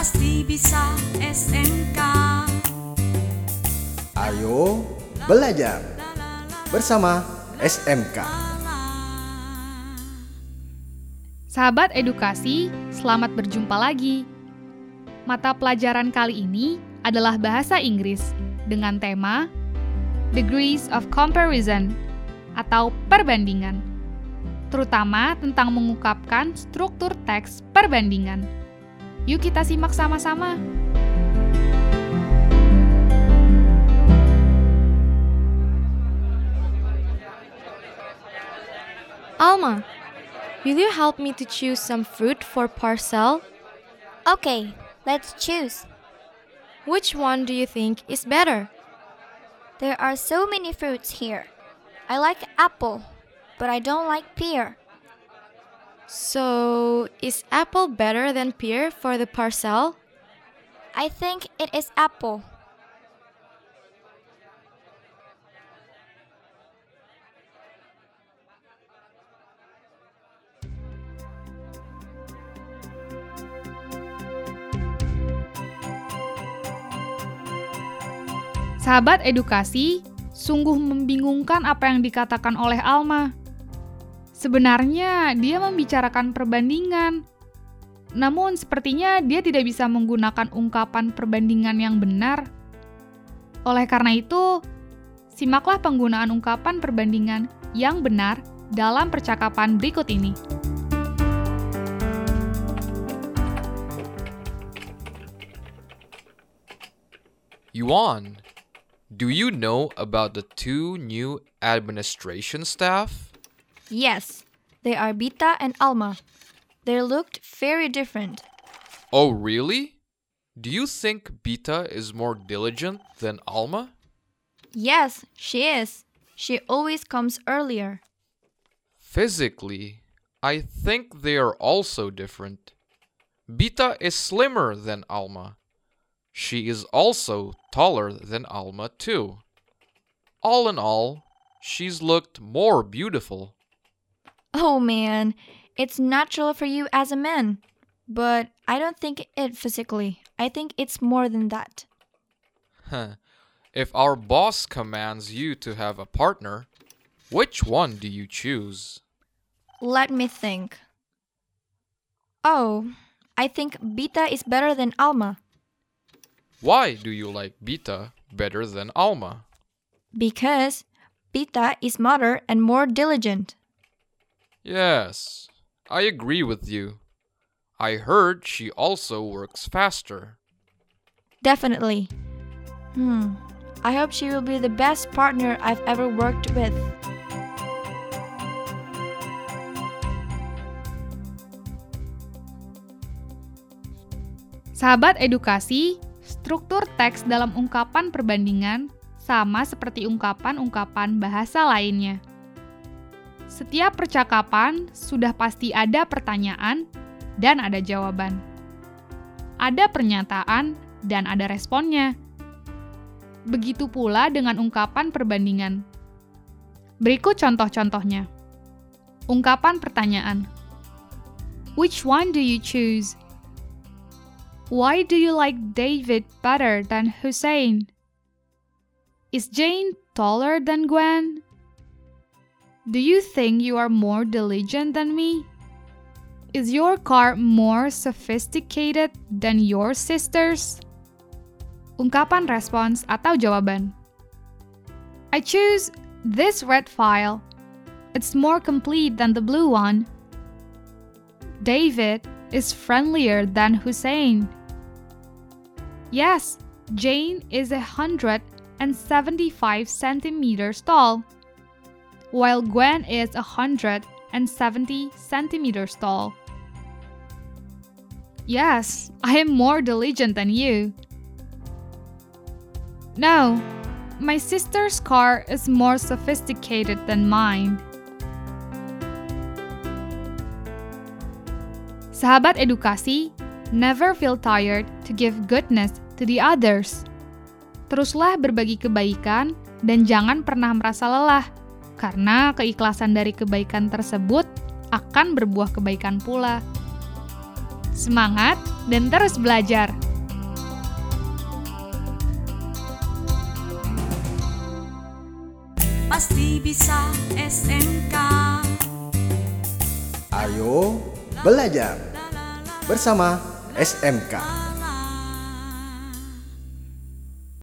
pasti bisa SMK. Ayo belajar bersama SMK. Sahabat edukasi, selamat berjumpa lagi. Mata pelajaran kali ini adalah bahasa Inggris dengan tema Degrees of Comparison atau perbandingan, terutama tentang mengungkapkan struktur teks perbandingan. Yuk kita simak sama-sama. Alma, will you help me to choose some fruit for parcel? Okay, let's choose. Which one do you think is better? There are so many fruits here. I like apple, but I don't like pear. So, is apple better than pear for the parcel? I think it is apple. Sahabat edukasi, sungguh membingungkan apa yang dikatakan oleh Alma. Sebenarnya dia membicarakan perbandingan. Namun sepertinya dia tidak bisa menggunakan ungkapan perbandingan yang benar. Oleh karena itu, simaklah penggunaan ungkapan perbandingan yang benar dalam percakapan berikut ini. Yuan, do you know about the two new administration staff? Yes, they are Bita and Alma. They looked very different. Oh, really? Do you think Bita is more diligent than Alma? Yes, she is. She always comes earlier. Physically, I think they are also different. Bita is slimmer than Alma. She is also taller than Alma, too. All in all, she's looked more beautiful. Oh man, it's natural for you as a man. But I don't think it physically. I think it's more than that. if our boss commands you to have a partner, which one do you choose? Let me think. Oh, I think Bita is better than Alma. Why do you like Bita better than Alma? Because Bita is smarter and more diligent. Yes, I agree with you. I heard she also works faster. Definitely. Hmm. I hope she will be the best partner I've ever worked with. Sahabat edukasi, struktur teks dalam ungkapan perbandingan sama seperti ungkapan-ungkapan bahasa lainnya. Setiap percakapan sudah pasti ada pertanyaan dan ada jawaban. Ada pernyataan dan ada responnya. Begitu pula dengan ungkapan perbandingan. Berikut contoh-contohnya. Ungkapan pertanyaan. Which one do you choose? Why do you like David better than Hussein? Is Jane taller than Gwen? Do you think you are more diligent than me? Is your car more sophisticated than your sister's? Ungkapan respons atau jawaban. I choose this red file. It's more complete than the blue one. David is friendlier than Hussein. Yes, Jane is a hundred and seventy-five centimeters tall, while Gwen is a hundred and seventy centimeters tall. Yes, I am more diligent than you. No, my sister's car is more sophisticated than mine. Sahabat edukasi, never feel tired to give goodness to the others. Teruslah berbagi kebaikan dan jangan pernah merasa lelah, karena keikhlasan dari kebaikan tersebut akan berbuah kebaikan pula. Semangat dan terus belajar. Pasti bisa SMK Ayo belajar bersama SMK.